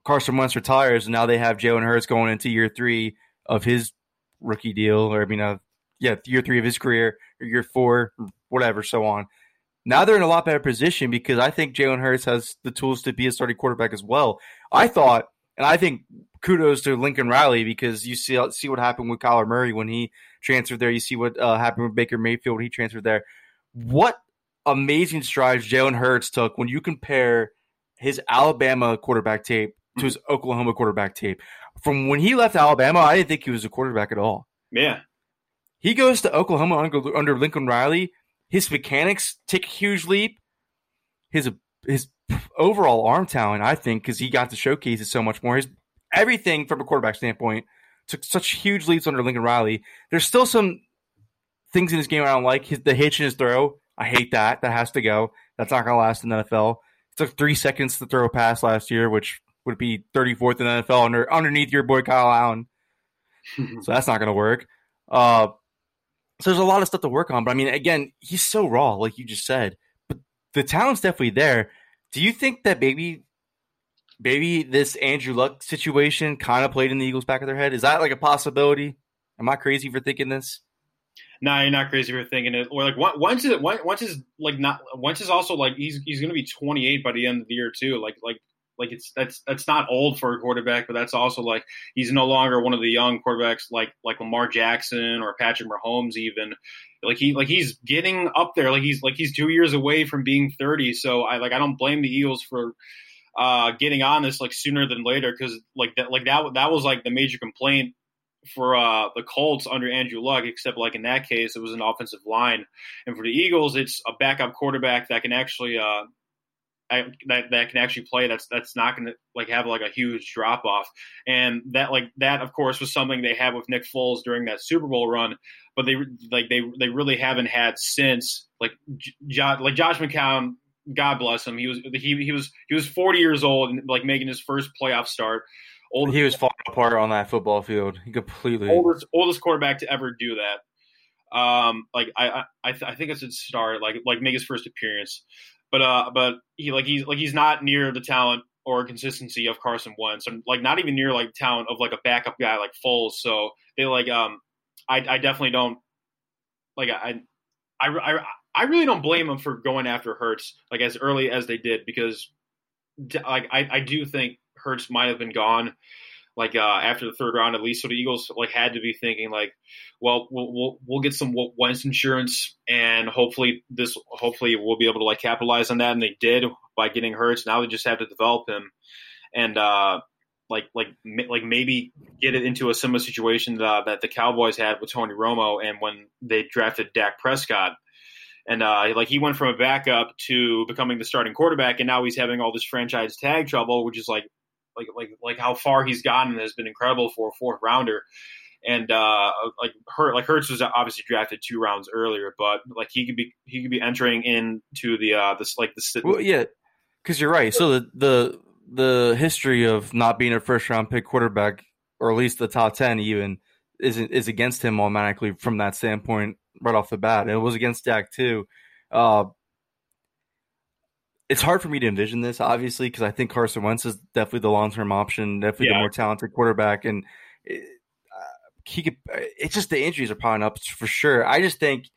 Carson Wentz retires, and now they have Jalen Hurts going into year three of his rookie deal, or I mean, uh, yeah, year three of his career, or year four, whatever, so on. Now they're in a lot better position because I think Jalen Hurts has the tools to be a starting quarterback as well. I thought, and I think kudos to Lincoln Riley because you see see what happened with Kyler Murray when he transferred there. You see what uh, happened with Baker Mayfield when he transferred there. What amazing strides Jalen Hurts took when you compare his Alabama quarterback tape to his Oklahoma quarterback tape. From when he left Alabama, I didn't think he was a quarterback at all. Yeah. He goes to Oklahoma under, under Lincoln Riley. His mechanics take a huge leap. His his overall arm talent, I think, because he got to showcase it so much more. His everything from a quarterback standpoint took such huge leaps under Lincoln Riley. There's still some things in his game I don't like. His, the hitch in his throw, I hate that. That has to go. That's not going to last in the NFL. It took three seconds to throw a pass last year, which would be 34th in the NFL under underneath your boy Kyle Allen. so that's not going to work. Uh, so there's a lot of stuff to work on. But I mean, again, he's so raw, like you just said. But the talent's definitely there. Do you think that maybe, maybe this Andrew Luck situation kind of played in the Eagles' back of their head? Is that like a possibility? Am I crazy for thinking this? No, nah, you're not crazy for thinking it. Or like Wentz is Wentz is like not Wentz is also like he's he's going to be 28 by the end of the year too. Like like like it's that's that's not old for a quarterback, but that's also like he's no longer one of the young quarterbacks like like Lamar Jackson or Patrick Mahomes even. Like he like he's getting up there. Like he's like he's two years away from being thirty. So I like I don't blame the Eagles for uh, getting on this like sooner than later because like that like that that was like the major complaint for uh, the Colts under Andrew Luck, except like in that case, it was an offensive line, and for the Eagles, it's a backup quarterback that can actually uh, that that can actually play. That's that's not going to like have like a huge drop off, and that like that of course was something they had with Nick Foles during that Super Bowl run, but they like they they really haven't had since like Josh like Josh McCown. God bless him. He was he he was he was 40 years old and like making his first playoff start. Oldest, he was falling apart on that football field. He completely oldest oldest quarterback to ever do that. Um, like I I, th- I think it's a start like like make his first appearance but uh, but he like he's like he's not near the talent or consistency of Carson Wentz, and like not even near like talent of like a backup guy like Foles. So they like um, I I definitely don't like I I I, I really don't blame them for going after Hurts like as early as they did because like I I do think Hurts might have been gone like uh, after the third round at least. So the Eagles like had to be thinking like, well, we'll we'll, we'll get some Wentz insurance, and hopefully this hopefully we'll be able to like capitalize on that, and they did by getting Hurts. Now they just have to develop him, and uh, like like like maybe get it into a similar situation that, uh, that the Cowboys had with Tony Romo, and when they drafted Dak Prescott. And uh, like he went from a backup to becoming the starting quarterback, and now he's having all this franchise tag trouble, which is like like like like how far he's gotten has been incredible for a fourth rounder. And uh, like Hurt, like Hurts was obviously drafted two rounds earlier, but like he could be he could be entering into the uh this like the well, yeah, because you're right. So the the the history of not being a first round pick quarterback, or at least the top ten even, is is against him automatically from that standpoint right off the bat. And it was against Dak too. Uh, it's hard for me to envision this, obviously, because I think Carson Wentz is definitely the long term option, definitely yeah. the more talented quarterback, and it, uh, he could. It's just the injuries are piling up for sure. I just think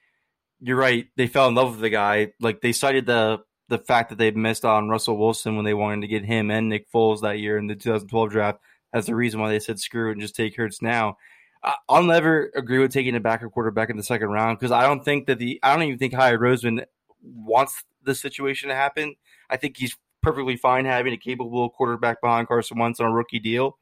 you're right. They fell in love with the guy. Like they cited the the fact that they missed on Russell Wilson when they wanted to get him and Nick Foles that year in the 2012 draft as the reason why they said screw it and just take Hurts now. I'll never agree with taking a backup quarterback in the second round because I don't think that the I don't even think Howie Roseman wants the situation to happen. I think he's perfectly fine having a capable quarterback behind Carson Wentz on a rookie deal.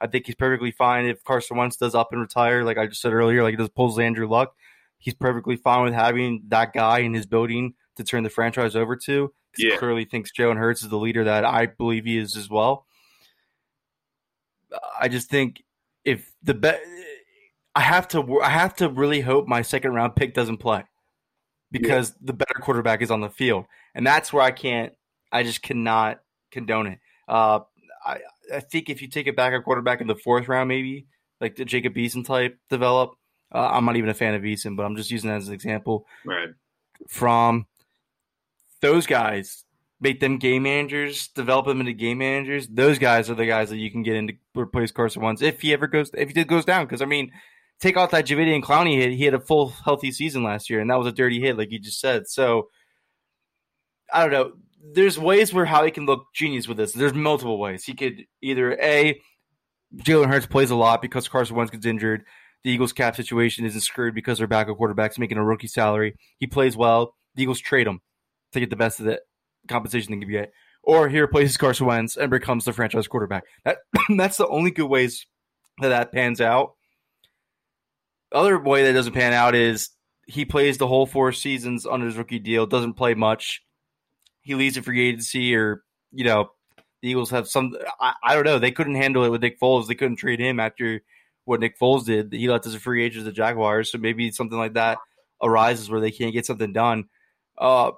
I think he's perfectly fine if Carson Wentz does up and retire, like I just said earlier, like he does pulls Andrew Luck. He's perfectly fine with having that guy in his building to turn the franchise over to. Yeah. He clearly thinks Jalen Hurts is the leader that I believe he is as well. I just think if the bet, I have to, I have to really hope my second round pick doesn't play because yeah. the better quarterback is on the field, and that's where I can't. I just cannot condone it. Uh, I I think if you take it back a quarterback in the fourth round, maybe like the Jacob Eason type develop. Uh, I'm not even a fan of Eason, but I'm just using that as an example. Right. From those guys, make them game managers, develop them into game managers. Those guys are the guys that you can get into replace Carson Wentz if he ever goes if he goes down. Because I mean, take out that Jadeveon Clowney hit, he had a full healthy season last year, and that was a dirty hit, like you just said. So I don't know. There's ways where Howie can look genius with this. There's multiple ways. He could either a Jalen Hurts plays a lot because Carson Wentz gets injured. The Eagles cap situation isn't screwed because their backup quarterback's making a rookie salary. He plays well. The Eagles trade him to get the best of the compensation they can get. Or he replaces Carson Wentz and becomes the franchise quarterback. That that's the only good ways that that pans out. Other way that doesn't pan out is he plays the whole four seasons under his rookie deal, doesn't play much. He leaves a free agency, or you know, the Eagles have some. I, I don't know. They couldn't handle it with Nick Foles. They couldn't trade him after what Nick Foles did. He left as a free agent to the Jaguars, so maybe something like that arises where they can't get something done. Uh,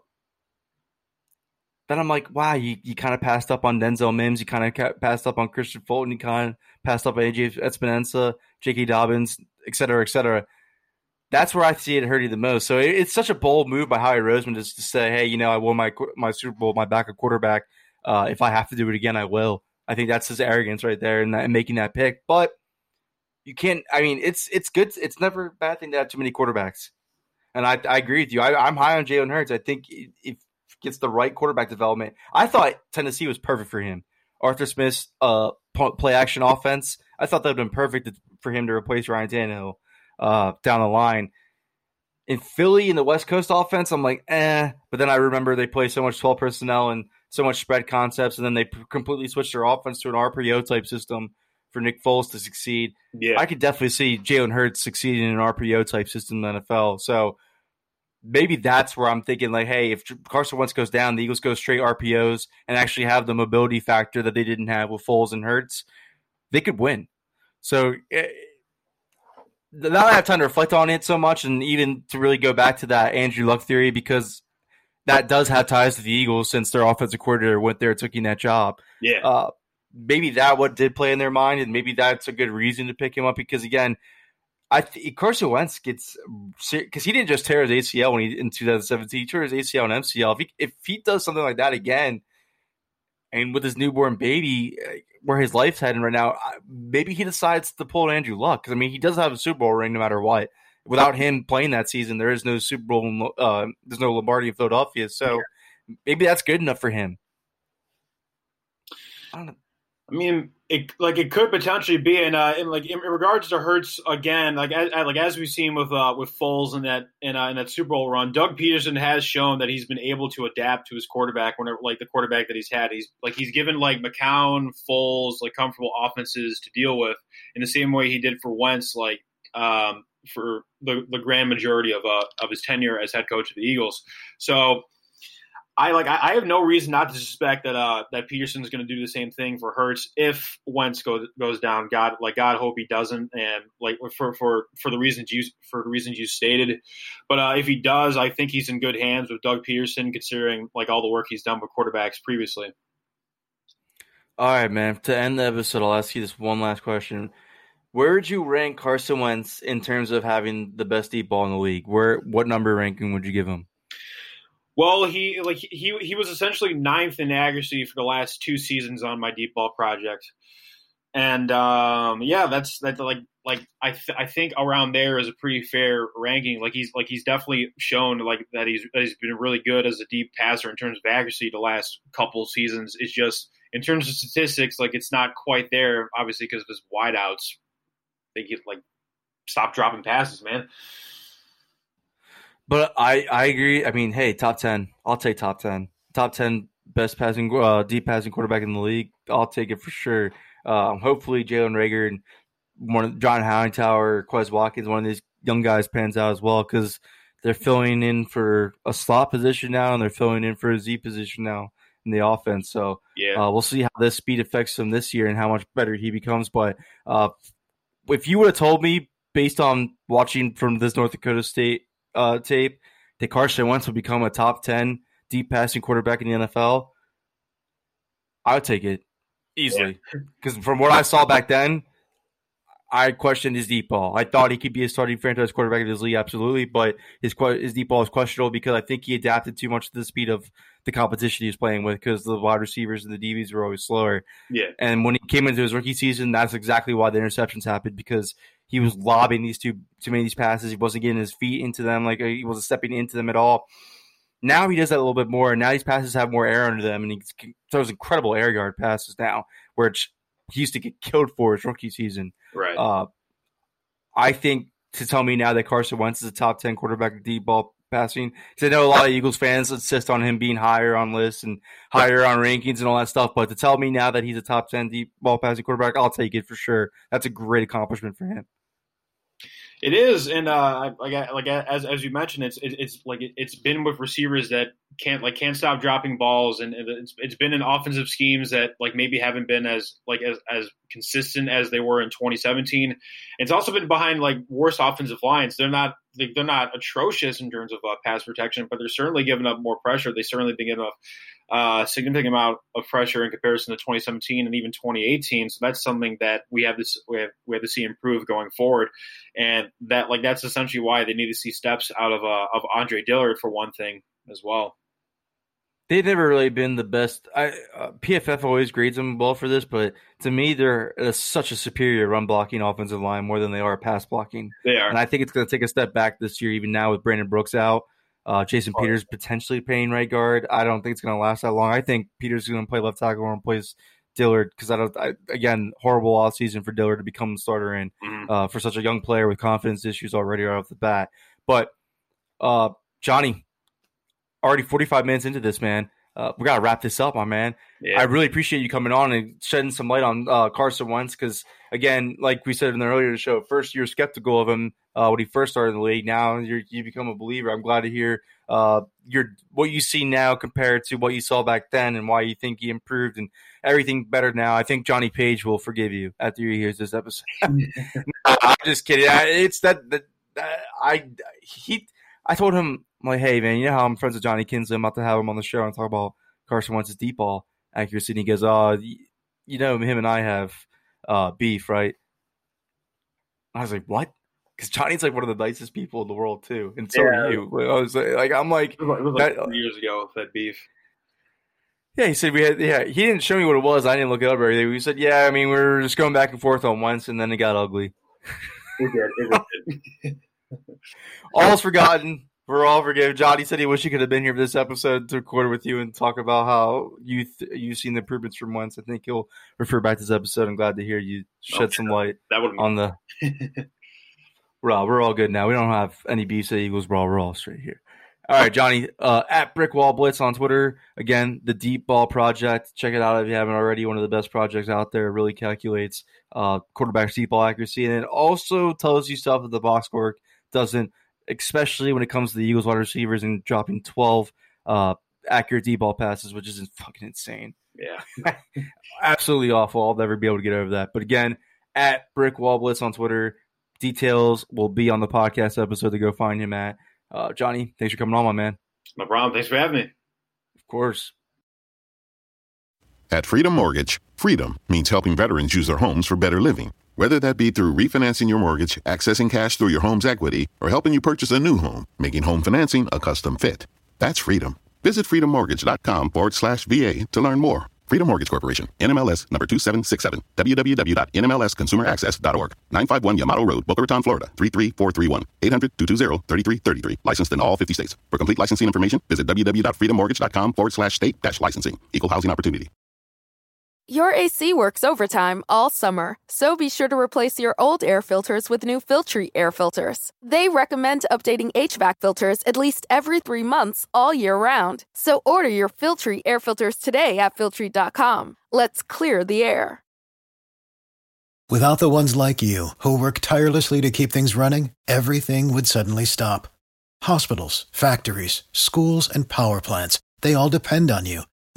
then I'm like, wow, you, you kind of passed up on Denzel Mims. You kind of passed up on Kristian Fulton. You kind of passed up on AJ Epenesa, J.K. Dobbins, et cetera, et cetera. That's where I see it hurting the most. So it, it's such a bold move by Howie Roseman just to say, hey, you know, I won my my Super Bowl, my backup quarterback. Uh, if I have to do it again, I will. I think that's his arrogance right there and, and making that pick. But you can't. I mean, it's it's good. It's never a bad thing to have too many quarterbacks. And I, I agree with you. I, am high on Jalen Hurts. I think if gets the right quarterback development, I thought Tennessee was perfect for him. Arthur Smith's uh, play action offense. I thought that would have been perfect for him to replace Ryan Tannehill uh, down the line. In Philly in the West Coast offense, I'm like, eh. But then I remember they play so much 12 personnel and so much spread concepts, and then they completely switched their offense to an RPO type system for Nick Foles to succeed. Yeah, I could definitely see Jalen Hurts succeeding in an RPO type system in the NFL. So maybe that's where I'm thinking like, hey, if Carson Wentz goes down, the Eagles go straight RPOs and actually have the mobility factor that they didn't have with Foles and Hurts, they could win. So eh, now I have time to reflect on it so much, and even to really go back to that Andrew Luck theory because that does have ties to the Eagles since their offensive coordinator went there taking that job. Yeah. Uh, maybe that what did play in their mind, and maybe that's a good reason to pick him up because again, I th- Carson Wentz gets because he didn't just tear his ACL when he in 2017. He tore his ACL and MCL. If he if he does something like that again, and with his newborn baby, uh, where his life's heading right now, maybe he decides to pull Andrew Luck because I mean he does have a Super Bowl ring no matter what. Without him playing that season, there is no Super Bowl. Uh, there's no Lombardi in Philadelphia, so maybe that's good enough for him. I don't know. I mean, it like it could potentially be, and uh, in like in, regards to Hurts again, like as, like as we've seen with uh, with Foles in that in, uh, in that Super Bowl run, Doug Pederson has shown that he's been able to adapt to his quarterback whenever like the quarterback that he's had. He's like he's given like McCown, Foles like comfortable offenses to deal with in the same way he did for Wentz, like um, for the the grand majority of uh, of his tenure as head coach of the Eagles. So I like I, have no reason not to suspect that uh that Pederson's going to do the same thing for Hurts if Wentz goes goes down. God like God hope he doesn't, and like for for for the reasons you for the reasons you stated. But uh, if he does, I think he's in good hands with Doug Pederson, considering like all the work he's done with quarterbacks previously. All right, man. To end the episode, I'll ask you this one last question. Where would you rank Carson Wentz in terms of having the best deep ball in the league? Where what number ranking would you give him? Well, he like he he was essentially ninth in accuracy for the last two seasons on my deep ball project, and um, yeah, that's that's like like I th- I think around there is a pretty fair ranking. Like he's like he's definitely shown like that he's that he's been really good as a deep passer in terms of accuracy the last couple seasons. It's just in terms of statistics, like it's not quite there, obviously because of his wideouts. They get like stop dropping passes, man. But I, I agree. I mean, hey, top ten. I'll take top ten. Top ten best passing, uh, deep passing quarterback in the league. I'll take it for sure. Um, hopefully, Jalen Reagor and one of John Hightower, Quez Watkins, one of these young guys pans out as well because they're filling in for a slot position now and they're filling in for a Z position now in the offense. So yeah, uh, we'll see how this speed affects him this year and how much better he becomes. But uh, if you would have told me based on watching from this North Dakota State uh, tape that Carson Wentz will become a top 10 deep passing quarterback in the NFL, I would take it easily. Because yeah. from what I saw back then, I questioned his deep ball. I thought he could be a starting franchise quarterback in this league, absolutely, but his his deep ball is questionable because I think he adapted too much to the speed of the competition he was playing with because the wide receivers and the DBs were always slower. Yeah. And when he came into his rookie season, that's exactly why the interceptions happened because he was lobbing these two too many of these passes. He wasn't getting his feet into them, like he wasn't stepping into them at all. Now he does that a little bit more, and now these passes have more air under them, and he throws incredible air yard passes now, which he used to get killed for his rookie season. Right. Uh, I think to tell me now that Carson Wentz is a top ten quarterback of deep ball passing, I know a lot of Eagles fans insist on him being higher on lists and higher on rankings and all that stuff. But to tell me now that he's a top ten deep ball passing quarterback, I'll take it for sure. That's a great accomplishment for him. It is, and uh, like like as as you mentioned, it's it's like it's been with receivers that can't like can't stop dropping balls, and it's it's been in offensive schemes that like maybe haven't been as like as as consistent as they were in 2017. It's also been behind like worse offensive lines. They're not they're not atrocious in terms of uh, pass protection, but they're certainly giving up more pressure. They certainly been giving up uh, significant amount of pressure in comparison to 2017 and even 2018. So that's something that we have this we have, we have to see improve going forward, and that like that's essentially why they need to see steps out of uh, of Andre Dillard for one thing as well. They've never really been the best. I uh, PFF always grades them well for this, but to me, they're uh, such a superior run blocking offensive line more than they are pass blocking. They are, and I think it's going to take a step back this year, even now with Brandon Brooks out. Uh, Jason oh, Peters potentially playing right guard. I don't think it's going to last that long. I think Peters is going to play left tackle and plays Dillard because I don't. I, again, horrible off season for Dillard to become the starter in mm-hmm. uh, for such a young player with confidence issues already right off the bat. But uh, Johnny, already 45 minutes into this, man. Uh, we got to wrap this up, my man. Yeah. I really appreciate you coming on and shedding some light on uh, Carson Wentz because, again, like we said in the earlier show, first you're skeptical of him uh, when he first started in the league. Now you you become a believer. I'm glad to hear uh, your what you see now compared to what you saw back then and why you think he improved and everything better now. I think Johnny Page will forgive you after he hears this episode. I'm just kidding. It's that, that, that I he I told him I'm like, hey man, you know how I'm friends with Johnny Kinsley. I'm about to have him on the show and talk about Carson Wentz's deep ball accuracy. And he goes, oh, you know, him and I have uh, beef, right? I was like, what? Because Johnny's like one of the nicest people in the world too, and so yeah. are you. I was like, I'm like, it was like that, years ago that beef. Yeah, he said we had. Yeah, he didn't show me what it was. I didn't look it up or anything. We said, yeah, I mean, we are just going back and forth on Wentz, and then it got ugly. It did. It did. All's forgotten. We're all forgiven. Johnny said he wish he could have been here for this episode to record with you and talk about how you th- you've seen the improvements from Wentz. I think he'll refer back to this episode. I'm glad to hear you shed oh, some light that would on the. we're we're all good now. We don't have any beefs at Eagles Brawl. We're all straight here. All right, Johnny, uh, at Brickwall Blitz on Twitter. Again, the Deep Ball Project. Check it out if you haven't already. One of the best projects out there. Really calculates uh, quarterback deep ball accuracy, and it also tells you stuff that the box work doesn't especially when it comes to the Eagles wide receivers and dropping 12 uh, accurate deep ball passes, which is fucking insane. Yeah. Absolutely awful. I'll never be able to get over that. But again, at Brick Wall Blitz on Twitter. Details will be on the podcast episode to go find him at. Uh, Johnny, thanks for coming on, my man. No problem. Thanks for having me. Of course. At Freedom Mortgage, freedom means helping veterans use their homes for better living. Whether that be through refinancing your mortgage, accessing cash through your home's equity, or helping you purchase a new home, making home financing a custom fit. That's freedom. Visit freedommortgage.com forward slash VA to learn more. Freedom Mortgage Corporation, NMLS number 2767, www.nmlsconsumeraccess.org, 951 Yamato Road, Boca Raton, Florida, 33431, 800-220-3333. Licensed in all 50 states. For complete licensing information, visit www.freedommortgage.com forward slash state dash licensing. Equal housing opportunity. Your AC works overtime all summer, so be sure to replace your old air filters with new Filtry air filters. They recommend updating HVAC filters at least every three months all year round. So order your Filtry air filters today at Filtry.com. Let's clear the air. Without the ones like you, who work tirelessly to keep things running, everything would suddenly stop. Hospitals, factories, schools, and power plants, they all depend on you.